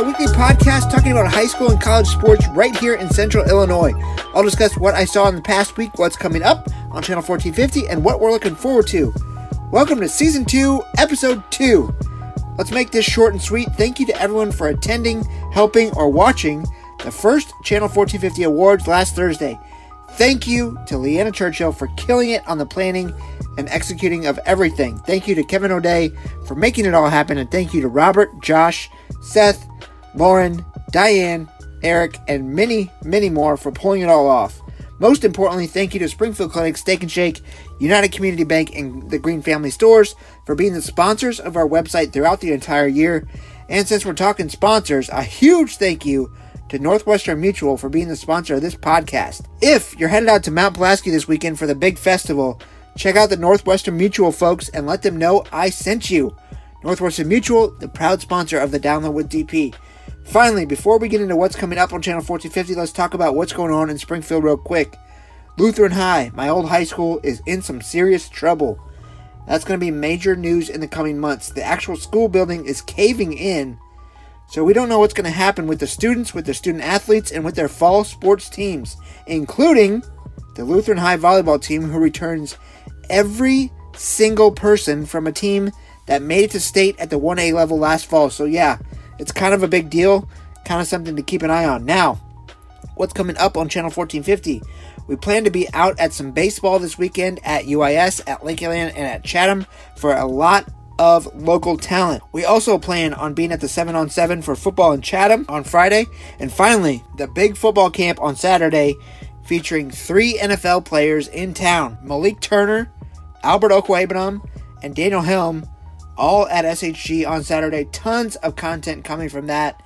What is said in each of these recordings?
a weekly podcast talking about high school and college sports right here in central Illinois. I'll discuss what I saw in the past week, what's coming up on Channel 1450, and what we're looking forward to. Welcome to Season 2, Episode 2. Let's make this short and sweet. Thank you to everyone for attending, helping, or watching the first Channel 1450 Awards last Thursday. Thank you to Leanna Churchill for killing it on the planning and executing of everything. Thank you to Kevin O'Day for making it all happen, and thank you to Robert, Josh, Seth, Lauren, Diane, Eric, and many, many more for pulling it all off. Most importantly, thank you to Springfield Clinic, Steak and Shake, United Community Bank, and the Green Family Stores for being the sponsors of our website throughout the entire year. And since we're talking sponsors, a huge thank you to Northwestern Mutual for being the sponsor of this podcast. If you're headed out to Mount Pulaski this weekend for the big festival, check out the Northwestern Mutual folks and let them know I sent you. Northwestern Mutual, the proud sponsor of the Download with DP. Finally, before we get into what's coming up on Channel 1450, let's talk about what's going on in Springfield real quick. Lutheran High, my old high school, is in some serious trouble. That's going to be major news in the coming months. The actual school building is caving in, so we don't know what's going to happen with the students, with the student athletes, and with their fall sports teams, including the Lutheran High volleyball team, who returns every single person from a team that made it to state at the 1A level last fall. So, yeah, it's kind of a big deal, kind of something to keep an eye on. Now, what's coming up on Channel 1450? We plan to be out at some baseball this weekend at UIS, at Lakeland, and at Chatham for a lot of local talent. We also plan on being at the 7 on 7 for football in Chatham on Friday. And finally, the big football camp on Saturday featuring three NFL players in town Malik Turner, Albert Okwuegbunam, and Daniel Helm, all at SHG on Saturday. Tons of content coming from that.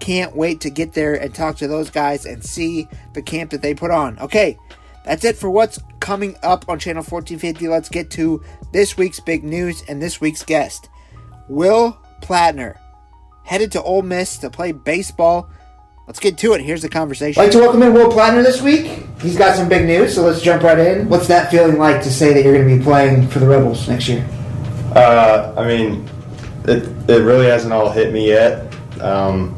Can't wait to get there and talk to those guys and see the camp that they put on. Okay, that's it for what's coming up on Channel 1450. Let's get to this week's big news and this week's guest. Will Plattner headed to Ole Miss to play baseball. Let's get to it. Here's the conversation. I'd like to welcome in Will Plattner this week. He's got some big news, so let's jump right in. What's that feeling like to say that you're going to be playing for the Rebels next year? Uh, I mean, it, it really hasn't all hit me yet. Um,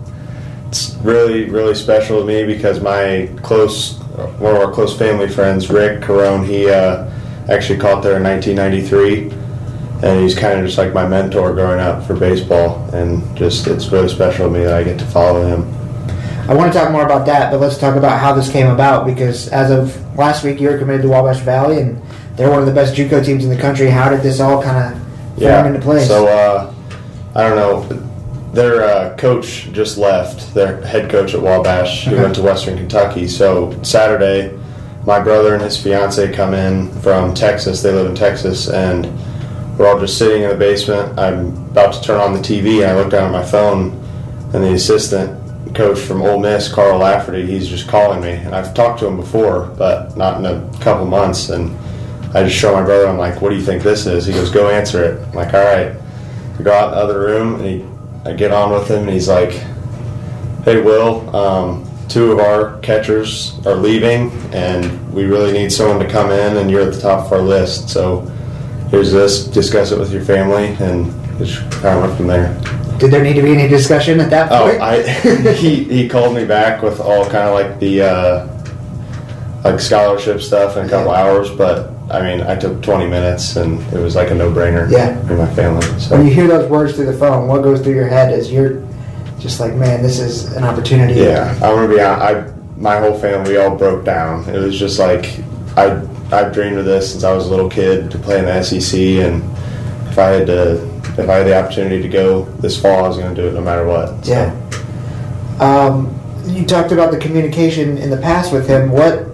it's really, really special to me because my close, one of our close family friends, Rick Carone, he uh, actually caught there in 1993, and he's kind of just like my mentor growing up for baseball, and just it's really special to me that I get to follow him. I want to talk more about that, but let's talk about how this came about because as of last week, you were committed to Wabash Valley, and they're one of the best JUCO teams in the country. How did this all kind of yeah. into place? So uh, I don't know. Their uh, coach just left. Their head coach at Wabash. He Okay. went to Western Kentucky. So Saturday, my brother and his fiance come in from Texas. They live in Texas, and we're all just sitting in the basement. I'm about to turn on the TV, and I look down at my phone, and the assistant coach from Ole Miss, Carl Lafferty, he's just calling me. And I've talked to him before, but not in a couple months. And I just show my brother. I'm like, "What do you think this is?" He goes, "Go answer it." I'm like, "All right." I go out in the other room, and he, I get on with him, and he's like, "Hey, Will, um, two of our catchers are leaving, and we really need someone to come in, and you're at the top of our list. So here's this. Discuss it with your family, and just kind of went from there." Did there need to be any discussion at that point? Oh, point? I he he called me back with all kind of like the uh, like scholarship stuff in a couple Yeah. hours, but I mean, I took 20 minutes and it was like a no-brainer. Yeah. for my family. So when you hear those words through the phone, what goes through your head is you're just like, man, this is an opportunity. yeah, I'm gonna be honest. I my whole family all broke down. It was just like I I've dreamed of this since I was a little kid to play in the SEC, and if I had to if I had the opportunity to go this fall, I was gonna do it no matter what. So. Yeah. Um, you talked about the communication in the past with him. What?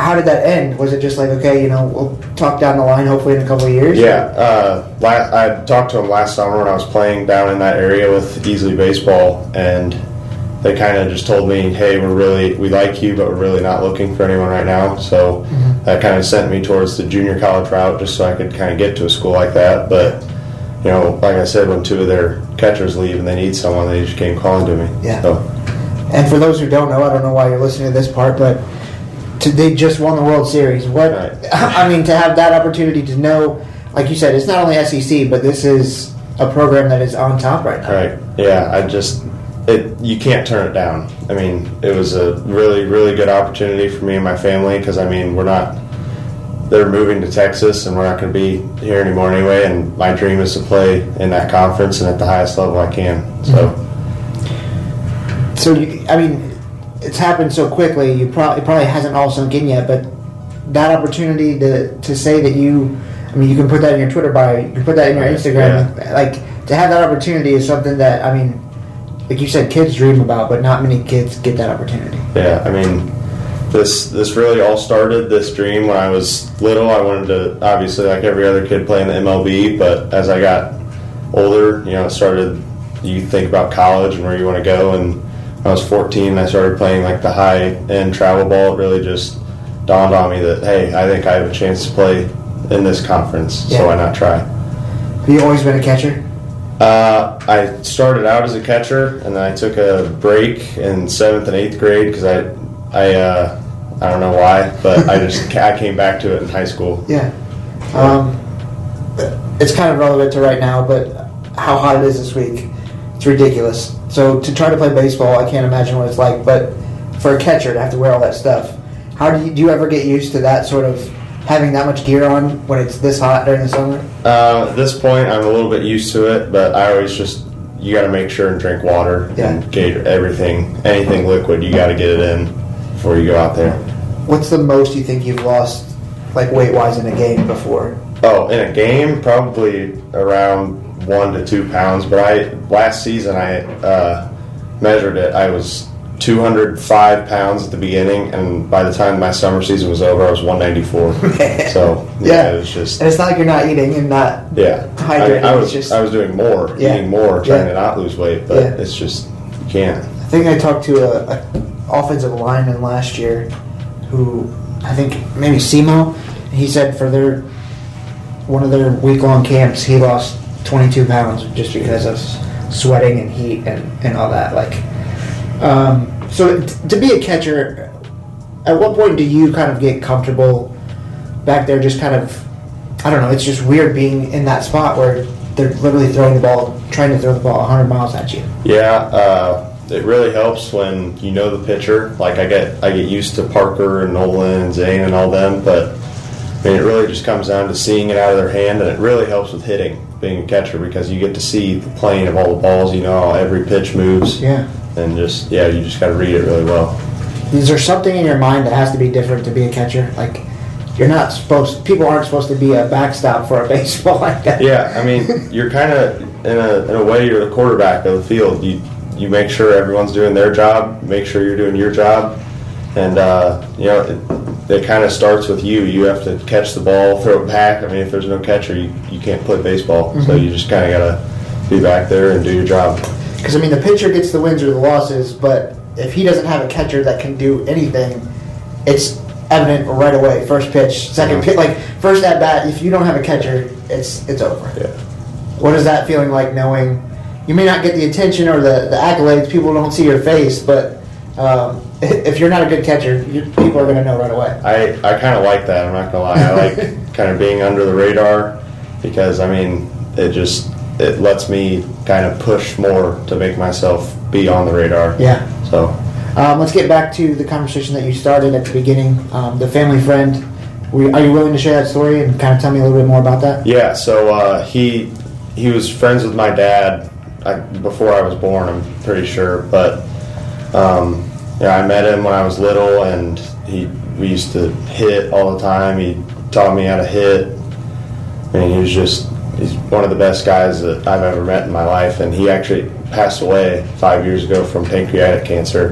How did that end? Was it just like, okay, you know, we'll talk down the line, hopefully in a couple of years? Yeah, uh, la- I talked to him last summer when I was playing down in that area with Easley Baseball, and they kind of just told me, "Hey, we're really we like you, but we're really not looking for anyone right now." So that kind of sent me towards the junior college route, just so I could kind of get to a school like that. But you know, like I said, when two of their catchers leave and they need someone, they just came calling to me. Yeah. So, And for those who don't know, I don't know why you're listening to this part, but to, they just won the World Series. What? Right. I mean, to have that opportunity to know, like you said, it's not only SEC, but this is a program that is on top right now. Right. Yeah. I just it you can't turn it down. I mean, it was a really really good opportunity for me and my family because I mean we're not they're moving to Texas and we're not going to be here anymore anyway. And my dream is to play in that conference and at the highest level I can. So, So you, I mean, it's happened so quickly. You probably it probably hasn't all sunk in yet, but that opportunity to to say that you, I mean, you can put that in your Twitter bio, you can put that in your Instagram. Like to have that opportunity is something that I mean, like you said, kids dream about, but not many kids get that opportunity. yeah, I mean, this this really all started this dream when I was little. I wanted to obviously like every other kid play in the MLB, but as I got older, you know, started. You think about college and where you want to go, and I was 14, I started playing like the high end travel ball. It really just dawned on me that hey, I think I have a chance to play in this conference, Yeah. so why not try? Have you always been a catcher? Uh, I started out as a catcher, and then I took a break in seventh and eighth grade because I, I, uh, I don't know why, but I just I came back to it in high school. Yeah. Um, it's kind of relevant to right now, but how hot it is this week, it's ridiculous. So to try to play baseball, I can't imagine what it's like. But for a catcher to have to wear all that stuff, how do you do you ever get used to that sort of having that much gear on when it's this hot during the summer? Uh, at this point, I'm a little bit used to it, but I always just you got to make sure and drink water Yeah. and get everything, anything liquid, you got to get it in before you go out there. What's the most you think you've lost, like weight wise, in a game before? Oh, in a game, probably around one to two pounds. But I last season I uh, measured it. I was 205 pounds at the beginning, and by the time my summer season was over, I was 194. so yeah, Yeah. it was just And it's not like you're not eating and not. yeah. Hydrated, I, I it's was just- I was doing more, Yeah. eating more, trying Yeah. to not lose weight, but it's just you can't. I think I talked to a, a offensive lineman last year, who I think maybe Simo. He said for their one of their week long camps, he lost 22 pounds just because of sweating and heat and, and all that. Like, um, so t- to be a catcher, at what point do you kind of get comfortable back there? Just kind of, I don't know. It's just weird being in that spot where they're literally throwing the ball, trying to throw the ball 100 miles at you. Yeah, uh, it really helps when you know the pitcher. Like I get, I get used to Parker and Nolan and Zane and all them, but I mean, it really just comes down to seeing it out of their hand, and it really helps with hitting, being a catcher, because you get to see the plane of all the balls. You know how every pitch moves, Yeah. and just yeah, you just got to read it really well. Is there something in your mind that has to be different to be a catcher? Like, you're not supposed. People aren't supposed to be a backstop for a baseball like that. Yeah, I mean, you're kind of in a in a way you're the quarterback of the field. You you make sure everyone's doing their job, make sure you're doing your job, and uh, you know it, it kind of starts with you. You have to catch the ball, throw it back. I mean, if there's no catcher, you, you can't play baseball. So you just kind of gotta be back there and do your job. Because I mean, the pitcher gets the wins or the losses, but if he doesn't have a catcher that can do anything, it's evident right away. First pitch, 2nd Mhm. pitch, like first at bat. If you don't have a catcher, it's it's over. Yeah. What is that feeling like knowing you may not get the attention or the, the accolades? People don't see your face, but um, if you're not a good catcher, you, people are going to know right away. I, I kind of like that. I'm not gonna lie. I like kind of being under the radar because I mean it just it lets me kind of push more to make myself be on the radar. Yeah. So Um, let's get back to the conversation that you started at the beginning. Um, the family friend. We, are you willing to share that story and kind of tell me a little bit more about that? yeah, so uh, he he was friends with my dad I, before I was born. I'm pretty sure, but um, yeah, I met him when I was little, and he we used to hit all the time. He taught me how to hit. I mean, he was just he's one of the best guys that I've ever met in my life, and he actually passed away five years ago from pancreatic cancer.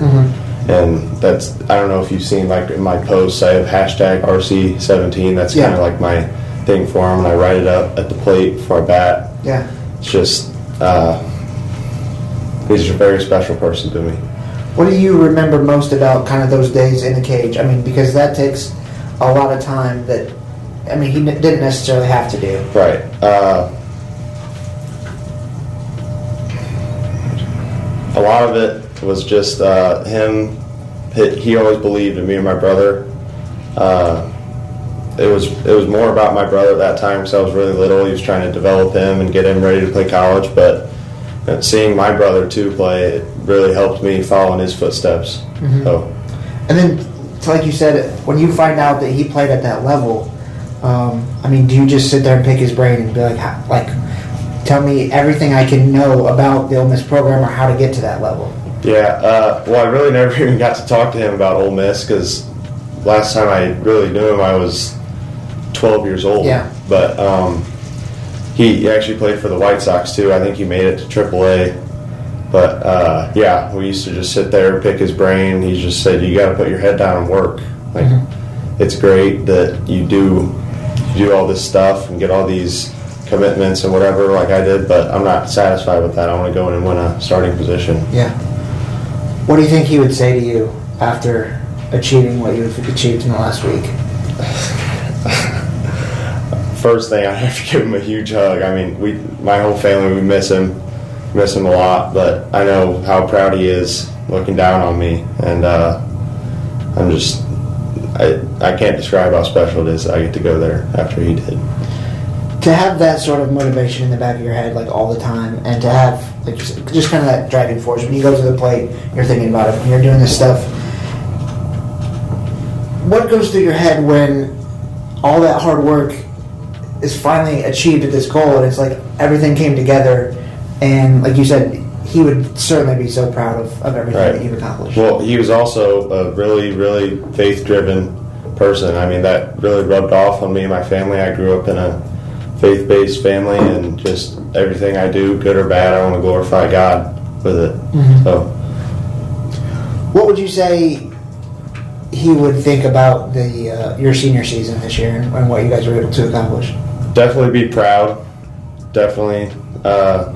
And that's I don't know if you've seen like in my posts I have hashtag RC17. That's Yeah. kind of like my thing for him, and I write it up at the plate before I bat. Yeah. It's just uh, he's a very special person to me. What do you remember most about kind of those days in the cage? I mean, because that takes a lot of time that, I mean, he n- didn't necessarily have to do. Right. Uh, a lot of it was just uh, him. He, always believed in me and my brother. Uh, it was it was more about my brother at that time because I was really little. He was trying to develop him and get him ready to play college. But and seeing my brother too play, it really helped me follow in his footsteps. Mhm. So And then, like you said, when you find out that he played at that level, um, I mean, do you just sit there and pick his brain and be like, how, like, tell me everything I can know about the Ole Miss program or how to get to that level? yeah, uh, well, I really never even got to talk to him about Ole Miss because last time I really knew him, I was 12 years old. Yeah. But um, he, actually played for the White Sox too. I think he made it to AAA. But uh, yeah, we used to just sit there, pick his brain. He just said, "You got to put your head down and work." Like, it's great that you do you do all this stuff and get all these commitments and whatever, like I did. But I'm not satisfied with that. I want to go in and win a starting position. Yeah. What do you think he would say to you after achieving what you've achieved in the last week? First thing, I have to give him a huge hug. I mean, we, my whole family, we miss him, miss him a lot. But I know how proud he is looking down on me, and uh, I'm just, I, I can't describe how special it is I get to go there after he did. to have that sort of motivation in the back of your head like all the time and to have like just, just kind of that driving force when you go to the plate you're thinking about it when you're doing this stuff what goes through your head when all that hard work is finally achieved at this goal and it's like everything came together and like you said he would certainly be so proud of, of everything Right. that you've accomplished Well, he was also a really, really faith driven person. I mean, that really rubbed off on me and my family. I grew up in a faith based family, and just everything I do, good or bad, I want to glorify God with it. Mhm. So, what would you say he would think about the uh, your senior season this year and, and what you guys were able to accomplish definitely be proud. Definitely uh,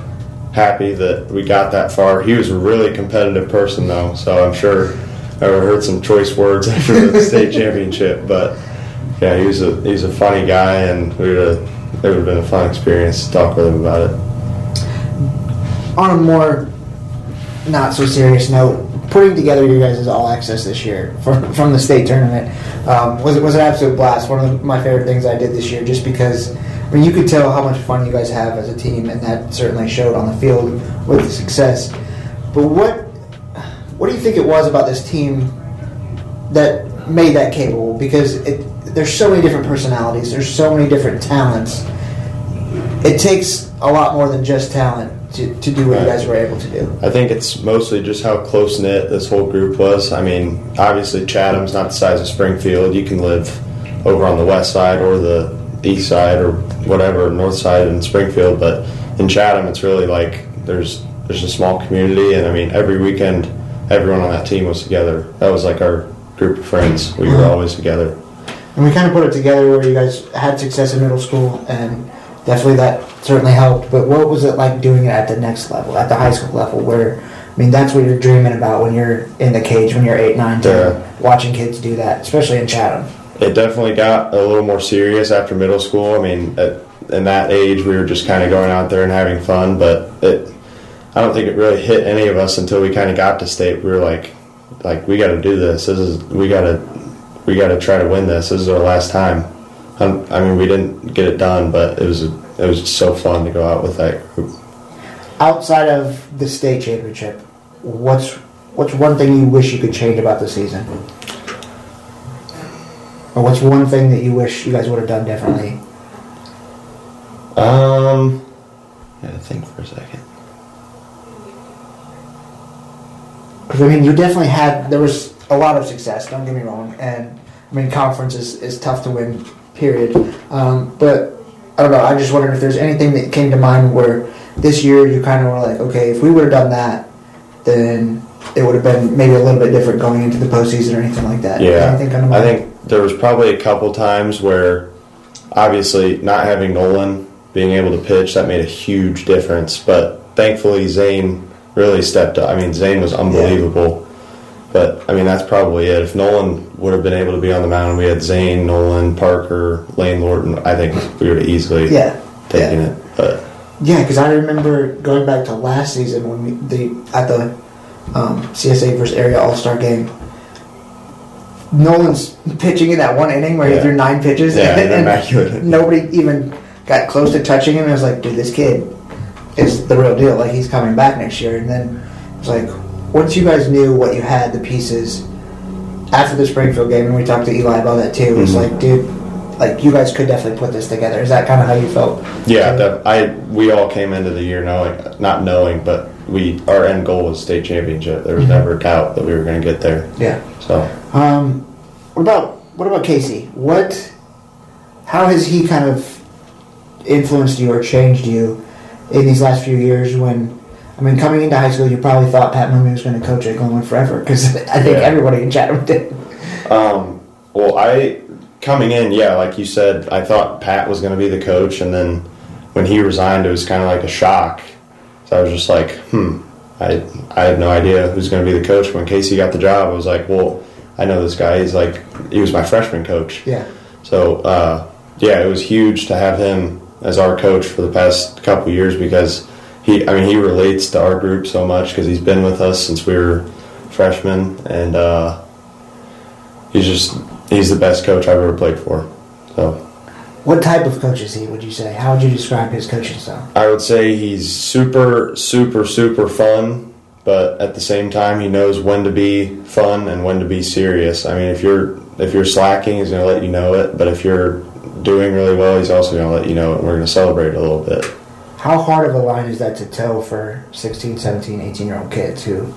happy that we got that far. He was a really competitive person, though, so I'm sure I heard some choice words after the state championship. But yeah, he was a he's a funny guy, and we would have, it would have been a fun experience to talk with him about it. on a more not so serious note, putting together your guys' all access this year from, from the state tournament um, was was an absolute blast. One of the, my favorite things I did this year, just because I mean you could tell how much fun you guys have as a team, and that certainly showed on the field with the success. But what what do you think it was about this team that made that capable? Because it, there's so many different personalities, there's so many different talents. It takes a lot more than just talent to, to do what you guys were able to do. I think it's mostly just how close knit this whole group was. I mean, obviously Chatham's not the size of Springfield. You can live over on the west side or the east side or whatever, north side in Springfield, but in Chatham it's really like there's there's a small community and I mean every weekend everyone on that team was together. That was like our group of friends. We were mm-hmm. always together. And we kind of put it together where you guys had success in middle school, and definitely that certainly helped. But what was it like doing it at the next level, at the high school level, where I mean that's what you're dreaming about when you're in the cage, when you're eight, nine, ten, Yeah. watching kids do that, especially in Chatham. It definitely got a little more serious after middle school. I mean, at, in that age, we were just kind of going out there and having fun, but it, I don't think it really hit any of us until we kind of got to state. We were like, like we got to do this. This is we got to, we got to try to win this. This is our last time. Um, I mean, we didn't get it done, but it was it was so fun to go out with that group. Outside of the state championship, what's what's one thing you wish you could change about the season? Or what's one thing that you wish you guys would have done differently? Um, gotta think for a second. Because I mean, you definitely had there was a lot of success. Don't get me wrong, and I mean, conference is, is tough to win. Period. Um, but I don't know. I just wondered if there's anything that came to mind where this year you kind of were like, okay, if we would have done that, then it would have been maybe a little bit different going into the postseason or anything like that. Yeah, Anything come to I think there was probably a couple times where, obviously, not having Nolan being able to pitch that made a huge difference. But thankfully, Zane really stepped up. I mean, Zane was unbelievable. But I mean, that's probably it. If Nolan would have been able to be on the mound, we had Zane, Nolan, Parker, Lane Lorton. I think we would have easily Yeah. taken yeah. it. But Yeah, because I remember going back to last season when we the at the um, CSA versus area All Star game. Nolan's pitching in that one inning where he threw nine pitches, Yeah, and, immaculate. nobody even got close to touching him. I was like, dude, this kid, is the real deal. Like he's coming back next year, and then it's like once you guys knew what you had, the pieces after the Springfield game, and we talked to Eli about that too. It's Mhm. like, dude, like you guys could definitely put this together. Is that kind of how you felt? Yeah, def- I we all came into the year knowing, not knowing, but we our end goal was state championship. There was never a doubt that we were going to get there. Yeah. So Um, what about what about Casey? What? How has he kind of influenced you or changed you in these last few years? When I mean, coming into high school, you probably thought Pat Mooney was going to coach at Glenwood forever because I think Yeah. everybody in Chatham did. Um, well, I coming in, yeah, like you said, I thought Pat was going to be the coach, and then when he resigned, it was kind of like a shock. So I was just like, hmm, I I had no idea who's going to be the coach. When Casey got the job, I was like, well, I know this guy. He's like, he was my freshman coach. Yeah. So uh, yeah, it was huge to have him as our coach for the past couple years because he, I mean, he relates to our group so much because he's been with us since we were freshmen, and uh, he's just he's the best coach I've ever played for. So What type of coach is he? Would you say? How would you describe his coaching style? I would say he's super, super, super fun, but at the same time, he knows when to be fun and when to be serious. I mean, if you're if you're slacking, he's going to let you know it. But if you're doing really well, he's also going to let you know it. And we're going to celebrate a little bit. How hard of a line is that to tell for 16, 17, 18 year old kids who,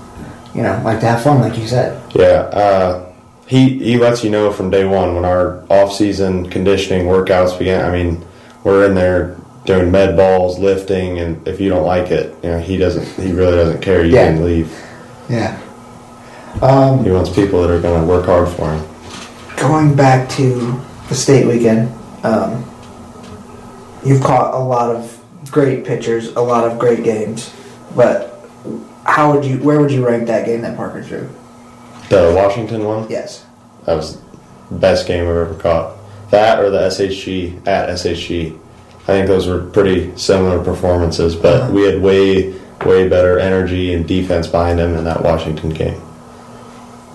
you know, like to have fun, like you said? Yeah, uh, he he lets you know from day one when our off season conditioning workouts begin. I mean, we're in there doing med balls, lifting, and if you don't like it, you know, he doesn't. He really doesn't care. You Yeah. can leave. Yeah. Um, He wants people that are going to work hard for him. going back to the state weekend, um, you've caught a lot of great pitchers, a lot of great games, but how would you, where would you rank that game that Parker threw? The Washington one, Yes. that was the best game I've ever caught. That or the SHG at SHG. I think those were pretty similar performances, but Uh-huh. we had way, way better energy and defense behind him in that Washington game.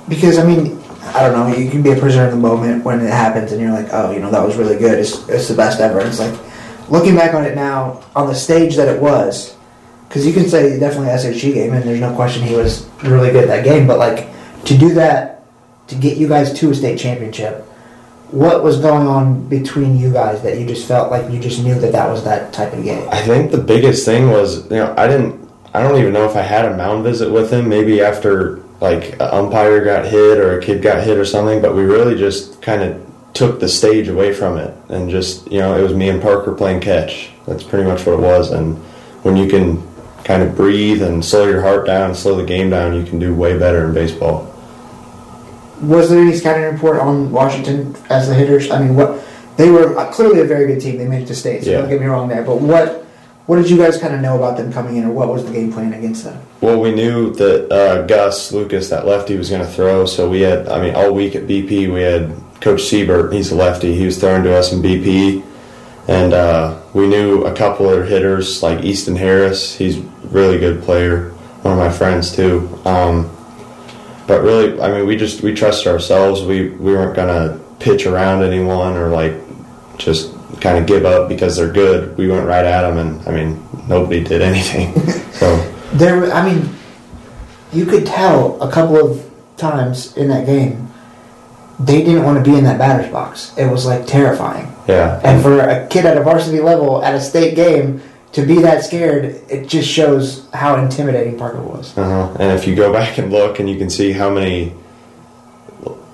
Because, I mean, I don't know, you can be a prisoner in the moment when it happens and you're like, oh, you know, that was really good. It's, it's the best ever. It's like, looking back on it now, on the stage that it was, because you can say definitely SHG game, and there's no question he was really good at that game, but like, to do that, to get you guys to a state championship, what was going on between you guys that you just felt like you just knew that that was that type of game? I think the biggest thing was, you know, I didn't, I don't even know if I had a mound visit with him. Maybe after like an umpire got hit or a kid got hit or something, but we really just kind of took the stage away from it and just, you know, it was me and Parker playing catch. That's pretty much what it was. And when you can kind of breathe and slow your heart down, slow the game down, you can do way better in baseball. Was there any scouting report on Washington as the hitters? I mean, what they were uh, clearly a very good team. They made it to state, so Yeah. don't get me wrong there. But what what did you guys kind of know about them coming in, or what was the game plan against them? Well, we knew that uh, Gus Lucas, that lefty, was going to throw. So we had, I mean, all week at BP, we had Coach Siebert. He's a lefty. He was throwing to us in BP, and uh, we knew a couple of hitters like Easton Harris. He's a really good player. One of my friends too. Um, but really, I mean, we just we trusted ourselves. We we weren't going to pitch around anyone or like just kind of give up because they're good. We went right at them, and I mean, nobody did anything. so. There, I mean, you could tell a couple of times in that game they didn't want to be in that batter's box. It was like terrifying. Yeah, And for a kid at a varsity level at a state game to be that scared, it just shows how intimidating Parker was. uh-huh. and if you go back and look, and you can see how many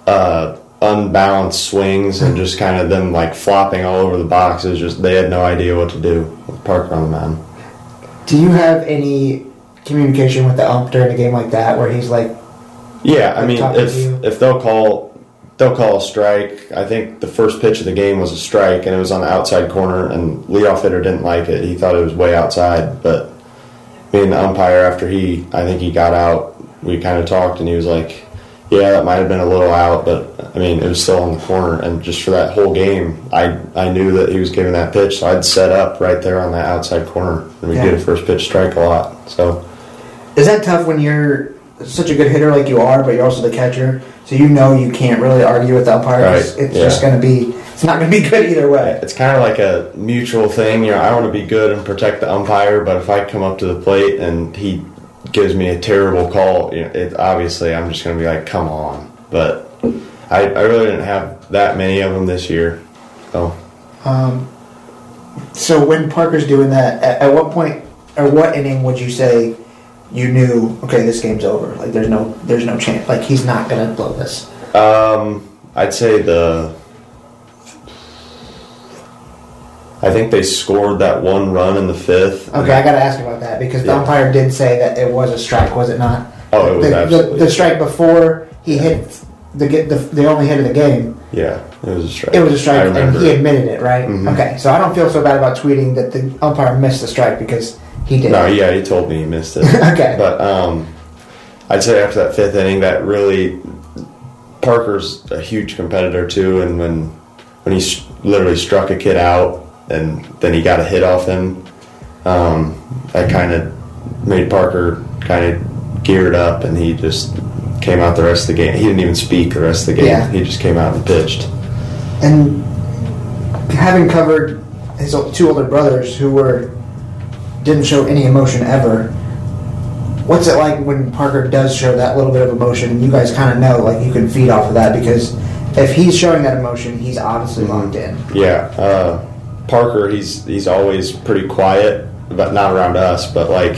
uh, unbalanced swings and just kind of them like flopping all over the box. Was just they had no idea what to do with Parker on the mound. Do you have any communication with the ump during a game like that where he's like, Yeah, I mean, if if they'll call they'll call a strike. I think the first pitch of the game was a strike, and it was on the outside corner, and leadoff hitter didn't like it. He thought it was way outside, but me and the umpire after he, I think he got out. We kind of talked, and he was like, "Yeah, that might have been a little out, but I mean, it was still on the corner." And just for that whole game, I I knew that he was giving that pitch, so I'd set up right there on that outside corner, and we Yeah. get a first pitch strike a lot. So is that tough when you're such a good hitter like you are, but you're also the catcher? So you know you can't really argue with the umpire. Right, It's just yeah. going to be it's not going to be good either way. It's kind of like a mutual thing. You know, I want to be good and protect the umpire, but if I come up to the plate and he gives me a terrible call, you know, it, obviously I'm just going to be like, come on. But I, I really didn't have that many of them this year. So, Um, so when Parker's doing that, at, at what point or what inning would you say you knew? Okay, this game's over. Like there's no there's no chance. Like he's not going to blow this. um, I'd say the. I think they scored that one run in the fifth. Okay, I got to ask about that because the Yeah. umpire did say that it was a strike, was it not? Oh, it was the, the, absolutely the strike before he hit the get the, the only hit of the game. Yeah, it was a strike. It was a strike, and he admitted it, right? Mhm. Okay, so I don't feel so bad about tweeting that the umpire missed the strike because he did. No, yeah, he told me he missed it. Okay. But um, I'd say after that fifth inning, that really Parker's a huge competitor too, and when when he s- literally struck a kid out, and then he got a hit off him, um, that kind of made Parker kind of geared up, and he just came out the rest of the game. He didn't even speak the rest of the game. Yeah. He just came out and pitched. And having covered his two older brothers who were didn't show any emotion ever, what's it like when Parker does show that little bit of emotion? And you guys kind of know, like you can feed off of that because if he's showing that emotion, he's obviously locked in. Yeah, uh, Parker, he's he's always pretty quiet, but not around us. But like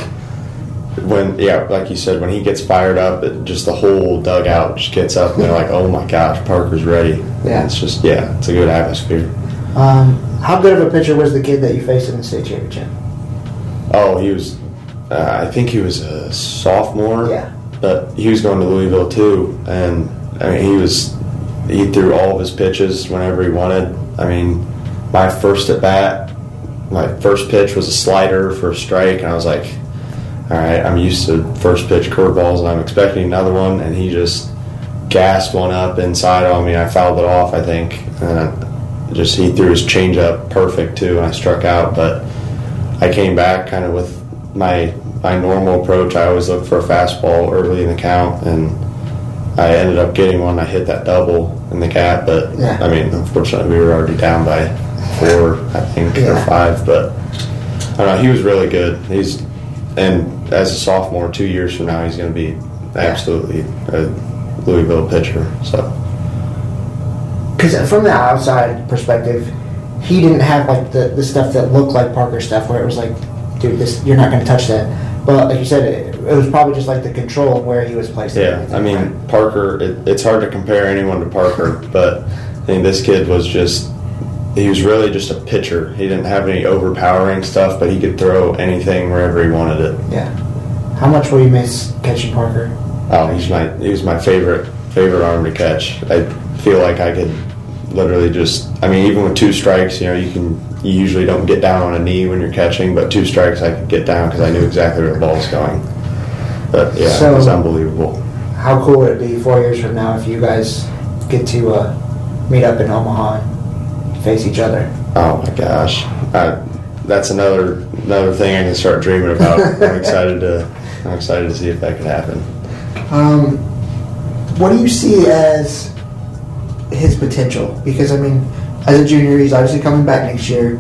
when, yeah, like you said, when he gets fired up, it, just the whole dugout just gets up, and they're like, "Oh my gosh, Parker's ready!" Yeah. it's just yeah, it's a good atmosphere. Um, how good of a pitcher was the kid that you faced in the state championship? Oh, he was, uh, I think he was a sophomore. Yeah. but he was going to Louisville too, and I mean, he was he threw all of his pitches whenever he wanted. I mean, my first at bat, my first pitch was a slider for a strike, and I was like, all right, I'm used to first pitch curveballs, and I'm expecting another one, and he just gassed one up inside on me. I fouled it off, I think, and I just he threw his changeup perfect too, and I struck out, but. I came back kind of with my my normal approach. I always look for a fastball early in the count, and I ended up getting one. I hit that double in the cap, but Yeah. I mean, unfortunately, we were already down by four, I think, Yeah. or five. But I don't know. He was really good. He's and as a sophomore, two years from now, he's going to be absolutely a Louisville pitcher. So Because from the outside perspective, he didn't have like the, the stuff that looked like Parker stuff, where it was like, dude, this you're not going to touch that. But like you said, it, it was probably just like the control of where he was placed. Yeah, I mean right? Parker. It, it's hard to compare anyone to Parker, but I think this kid was just. He was really just a pitcher. He didn't have any overpowering stuff, but he could throw anything wherever he wanted it. yeah. How much will you miss catching Parker? Oh, he's my he was my favorite favorite arm to catch. I feel like I could literally just. I mean, even with two strikes, you know, you can. You usually don't get down on a knee when you're catching, but two strikes, I could get down because I knew exactly where the ball was going. But yeah, So- it was unbelievable. How cool would it be four years from now if you guys get to uh, meet up in Omaha and face each other? Oh my gosh, I, that's another another thing I can start dreaming about. I'm excited to I'm excited to see if that could happen. Um, what do you see as his potential? Because I mean, as a junior, he's obviously coming back next year,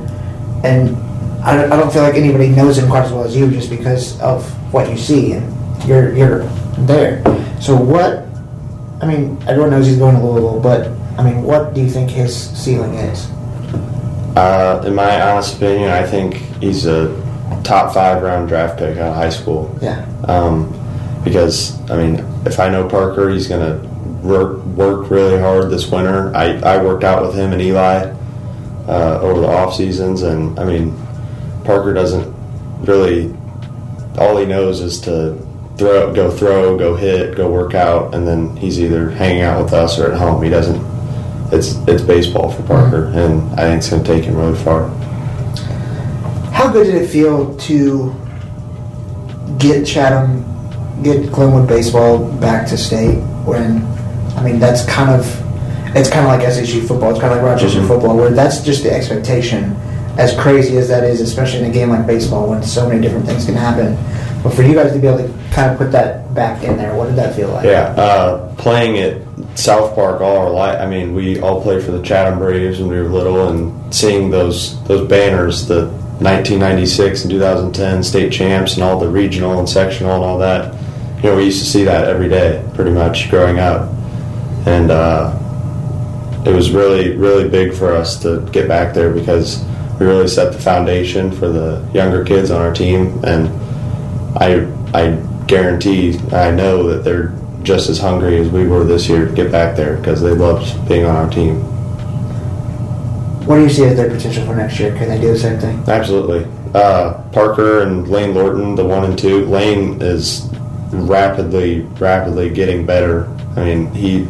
and I don't, I don't feel like anybody knows him quite as well as you, just because of what you see, and you're you're there. So what? I mean, everyone knows he's going to Louisville, but I mean, what do you think his ceiling is? Uh, in my honest opinion, I think he's a top five round draft pick out of high school. Yeah, Um, because I mean, if I know Parker, he's gonna work work really hard this winter. I, I worked out with him and Eli uh, over the off seasons, and I mean, Parker doesn't really. All he knows is to throw, go throw, go hit, go work out, and then he's either hanging out with us or at home. He doesn't. It's it's baseball for Parker, and I think it's gonna take him really far. How good did it feel to get Chatham, get Glenwood baseball back to state? When, I mean, that's kind of, it's kind of like SHG football. It's kind of like Rochester Mhm. football, where that's just the expectation. As crazy as that is, especially in a game like baseball, when so many different things can happen. But for you guys to be able to kind of put that back in there, what did that feel like? Yeah, uh, playing at South Park all our life. I mean, we all played for the Chatham Braves when we were little, and seeing those those banners, the 1996 and 2010 state champs, and all the regional and sectional and all that. You know, we used to see that every day, pretty much growing up, and uh, it was really really big for us to get back there because we really set the foundation for the younger kids on our team, and I I guarantee I know that they're just as hungry as we were this year to get back there because they loved being on our team. What do you see as their potential for next year? Can they do the same thing? Absolutely. Uh, Parker and Lane Lorton, the one and two. Lane is rapidly, rapidly getting better. I mean, he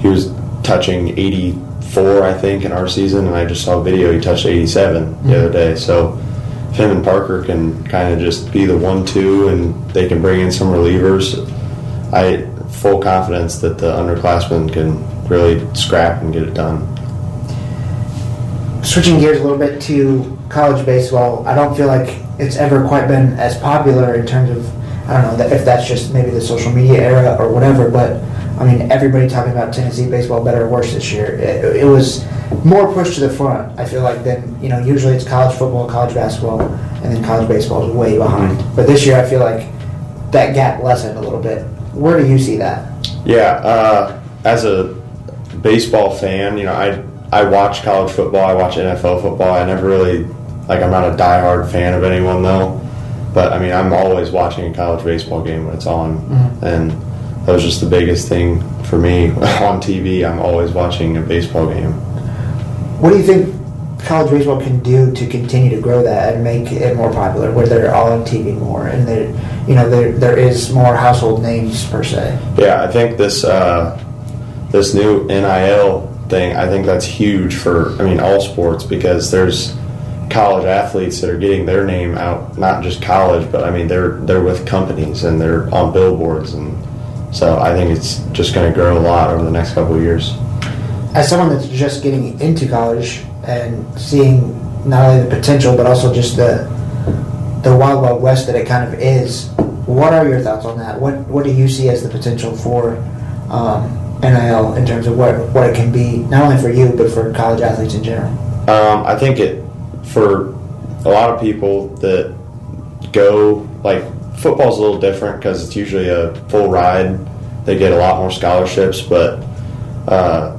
he was touching 84, I think, in our season, and I just saw a video. He touched 87 mm-hmm. the other day. So if him and Parker can kind of just be the one-two, and they can bring in some relievers, I full confidence that the underclassmen can really scrap and get it done. Switching gears a little bit to college baseball, I don't feel like it's ever quite been as popular in terms of I don't know if that's just maybe the social media era or whatever, but I mean everybody talking about Tennessee baseball better or worse this year. It, it was more pushed to the front. I feel like than you know usually it's college football, college basketball, and then college baseball is way behind. Mm-hmm. But this year I feel like that gap lessened a little bit. Where do you see that? Yeah, uh, as a baseball fan, you know, I I watch college football, I watch NFL football. I never really like I'm not a diehard fan of anyone though, but I mean I'm always watching a college baseball game when it's on, mm-hmm. and that was just the biggest thing for me on TV. I'm always watching a baseball game. What do you think college baseball can do to continue to grow that and make it more popular, where they're all on TV more and that you know, there there is more household names per se. Yeah, I think this uh, this new NIL thing, I think that's huge for I mean all sports because there's college athletes that are getting their name out, not just college, but I mean they're they're with companies and they're on billboards and so I think it's just going to grow a lot over the next couple of years. As someone that's just getting into college, and seeing not only the potential but also just the the wild wild west that it kind of is. What are your thoughts on that? What what do you see as the potential for um, NIL in terms of what what it can be not only for you but for college athletes in general? Um, I think it for a lot of people that go like football's a little different because it's usually a full ride. They get a lot more scholarships, but uh,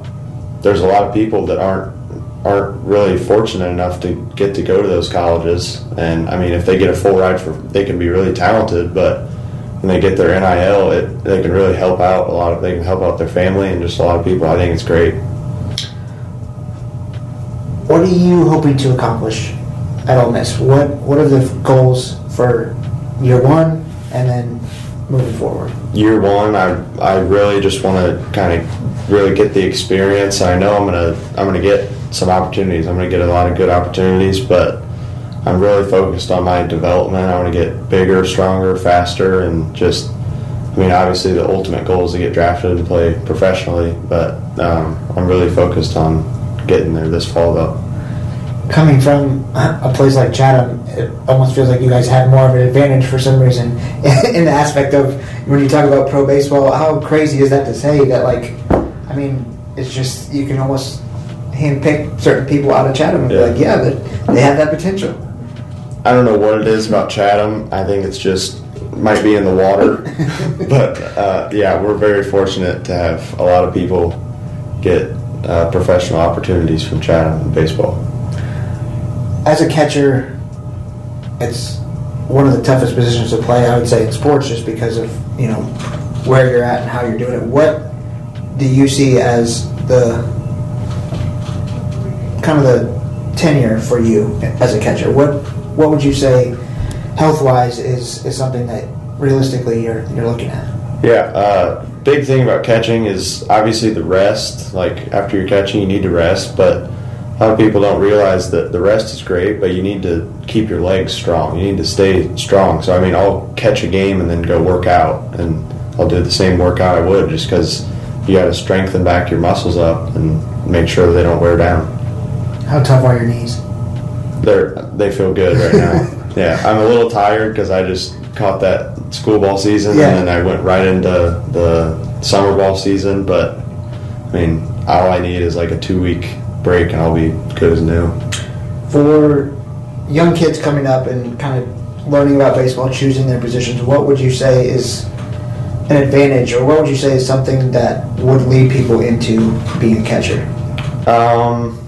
there's a lot of people that aren't aren't really fortunate enough to get to go to those colleges. And I mean, if they get a full ride for, they can be really talented, but when they get their NIL, it they can really help out a lot of. They can help out their family and just a lot of people. I think it's great. What are you hoping to accomplish at Ole Miss? What What are the goals for year one, and then moving forward? Year one, I I really just want to kind of really get the experience. I know I'm gonna I'm gonna get some opportunities. I'm going to get a lot of good opportunities, but I'm really focused on my development. I want to get bigger, stronger, faster, and just. I mean, obviously, the ultimate goal is to get drafted and play professionally, but um, I'm really focused on getting there this fall, though. Coming from a place like Chatham, it almost feels like you guys have more of an advantage for some reason in the aspect of when you talk about pro baseball. How crazy is that to say that, like, I mean, it's just you can almost handpick certain people out of Chatham and yeah. be like, yeah, but they have that potential. I don't know what it is about Chatham. I think it's just might be in the water, but uh, yeah, we're very fortunate to have a lot of people get uh, professional opportunities from Chatham in baseball. As a catcher, it's one of the toughest positions to play. I would say in sports, just because of you know where you're at and how you're doing it. What do you see as the kind of the tenure for you as a catcher? What what would you say, health wise, is is something that realistically you're you're looking at? Yeah, uh, big thing about catching is obviously the rest. Like after you're catching, you need to rest, but a lot of people don't realize that the rest is great, but you need to keep your legs strong. You need to stay strong. So I mean, I'll catch a game and then go work out, and I'll do the same workout I would just because you got to strengthen back your muscles up and make sure they don't wear down. How tough are your knees? They're they feel good right now. yeah, I'm a little tired because I just caught that school ball season yeah. and then I went right into the summer ball season. But I mean, all I need is like a two week break, and I'll be good as new. For young kids coming up and kind of learning about baseball, choosing their positions, what would you say is an advantage, or what would you say is something that would lead people into being a catcher? Um,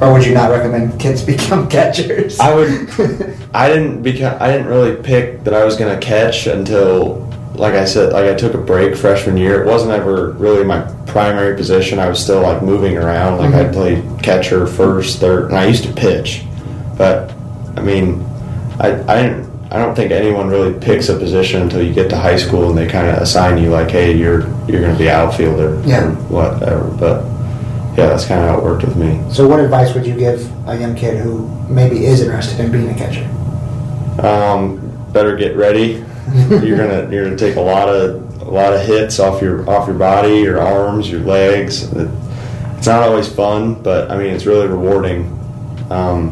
Or would you not recommend kids become catchers? I would. I didn't become. I didn't really pick that I was gonna catch until, like I said, like I took a break freshman year. It wasn't ever really my primary position. I was still like moving around. Like I played catcher, first, third, and I used to pitch. But I mean, I I didn't. I don't think anyone really picks a position until you get to high school and they kind of assign you like, hey, you're you're going to be outfielder Yeah. or whatever. But yeah, that's kind of how it worked with me. So, what advice would you give a young kid who maybe is interested in being a catcher? Um, better get ready. you're gonna you're gonna take a lot of a lot of hits off your off your body, your arms, your legs. It, it's not always fun, but I mean it's really rewarding um,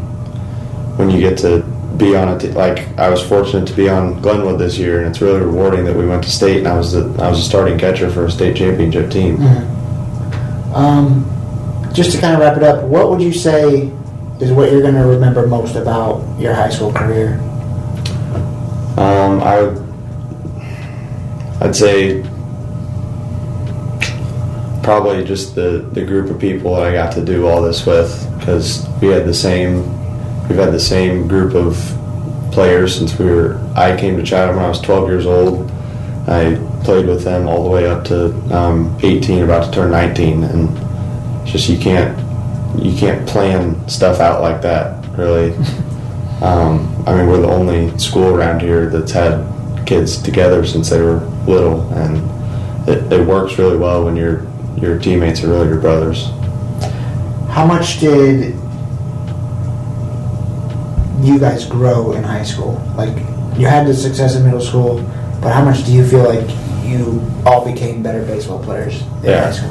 when you get to be on a t- like I was fortunate to be on Glenwood this year, and it's really rewarding that we went to state and I was the I was a starting catcher for a state championship team. Um, just to kind of wrap it up, what would you say is what you're going to remember most about your high school career? I I'd say probably just the, the group of people that I got to do all this with because we had the same we've had the same group of players since we were I came to Chatham when I was 12 years old. I played with them all the way up to um, 18, about to turn 19, and it's just you can't you can't plan stuff out like that really. Um, I mean, we're the only school around here that's had kids together since they were little, and it, it works really well when your your teammates are really your brothers. How much did you guys grow in high school? Like, you had the success in middle school, but how much do you feel like you all became better baseball players in Yeah. high school?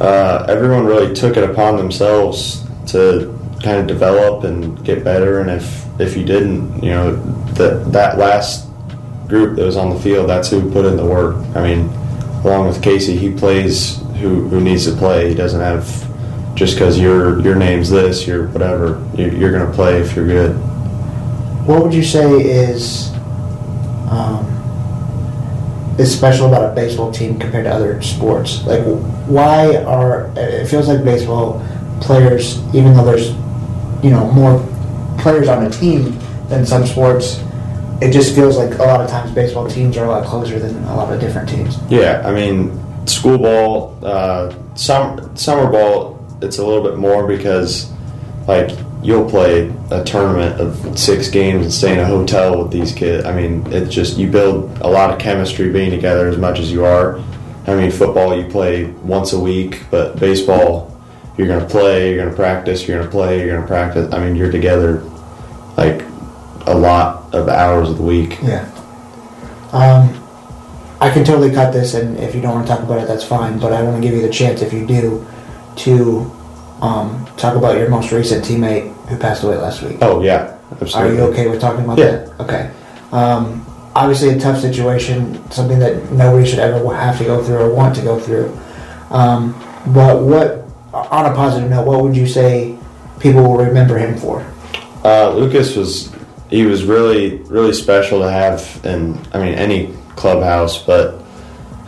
Uh, everyone really took it upon themselves to kind of develop and get better, and if if you didn't, you know, that that last group that was on the field, that's who put in the work. I mean, along with Casey, he plays who who needs to play. He doesn't have just because your your name's this, you're whatever. You, you're going to play if you're good. What would you say is um, is special about a baseball team compared to other sports? Like, why are it feels like baseball players, even though there's you know more players on a team than some sports, it just feels like a lot of times baseball teams are a lot closer than a lot of different teams. Yeah, I mean, school ball, uh, some summer ball, it's a little bit more because, like, you'll play a tournament of six games and stay in a hotel with these kids. I mean, it's just you build a lot of chemistry being together as much as you are. I mean, football you play once a week, but baseball, you're going to play, you're going to practice, you're going to play, you're going to practice. I mean, you're together like a lot of hours of the week. Yeah. Um, I can totally cut this, and if you don't want to talk about it, that's fine. But I want to give you the chance, if you do, to um, talk about your most recent teammate who passed away last week. Oh yeah, absolutely. Are you okay with talking about Yeah. that? Okay. Um, obviously, a tough situation, something that nobody should ever have to go through or want to go through. Um, but what, on a positive note, what would you say people will remember him for? Uh, Lucas was he was really really special to have in I mean any clubhouse, but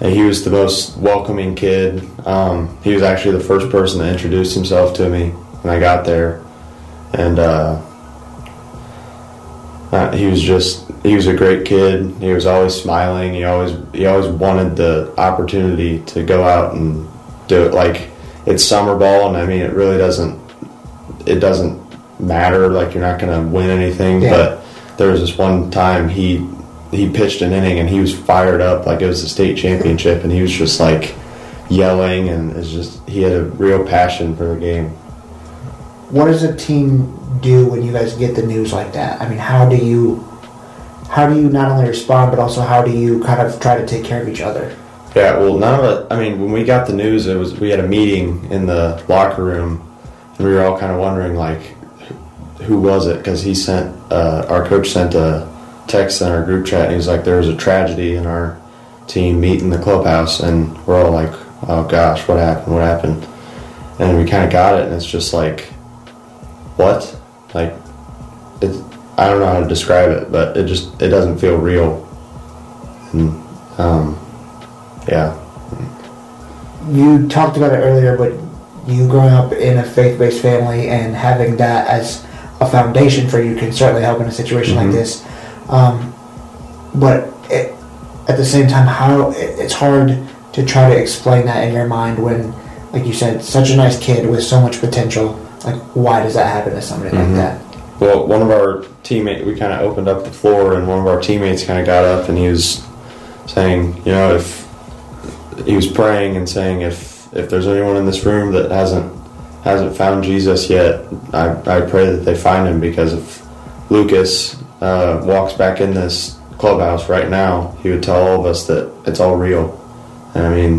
he was the most welcoming kid. Um, he was actually the first person to introduce himself to me when I got there, and uh, uh, he was just he was a great kid. He was always smiling. He always he always wanted the opportunity to go out and do it. Like it's summer ball, and I mean it really doesn't it doesn't matter. Like you're not going to win anything. Yeah. But there was this one time he he pitched an inning and he was fired up like it was the state championship, and he was just like yelling and it's just he had a real passion for the game. What does a team do when you guys get the news like that? I mean, how do you how do you not only respond but also how do you kind of try to take care of each other? Yeah, well, none of it. I mean, when we got the news, it was we had a meeting in the locker room, and we were all kind of wondering like, who- was it? Because he sent uh, our coach sent a text in our group chat. And he was like, there was a tragedy in our team meet in the clubhouse, and we're all like, "Oh gosh, what happened? What happened?" And we kind of got it, and it's just like, "What?" Like, it. I don't know how to describe it, but it just it doesn't feel real. And um, yeah. You talked about it earlier, but you growing up in a faith-based family and having that as a foundation for you can certainly help in a situation Mhm. like this. Um, but it, at the same time, how it, it's hard to try to explain that in your mind when, like you said, such a nice kid with so much potential. Like, why does that happen to somebody Mhm. like that? Well, one of our teammates, we kind of opened up the floor, and one of our teammates kind of got up and he was saying, you know, if he was praying and saying, if if there's anyone in this room that hasn't hasn't found Jesus yet, I, I pray that they find him because if Lucas uh, walks back in this clubhouse right now, he would tell all of us that it's all real. And I mean,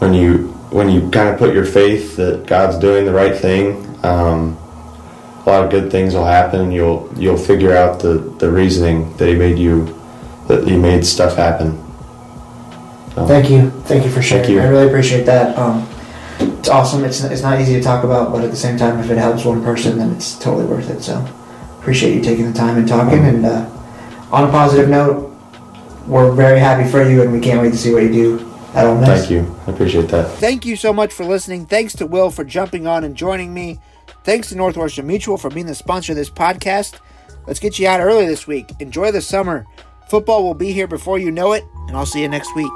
when you when you kind of put your faith that God's doing the right thing. Um, a lot of good things will happen. You'll you'll figure out the, the reasoning that he made you that he made stuff happen. Thank you, thank you for sharing. you. I really appreciate that. Um, it's awesome. It's it's not easy to talk about, but at the same time, if it helps one person, then it's totally worth it. So, appreciate you taking the time and talking. And uh, on a positive note, we're very happy for you, and we can't wait to see what you do at Ole Miss. Thank you. I appreciate that. Thank you so much for listening. Thanks to Will for jumping on and joining me. Thanks to Northwestern Mutual for being the sponsor of this podcast. Let's get you out early this week. Enjoy the summer. Football will be here before you know it, and I'll see you next week.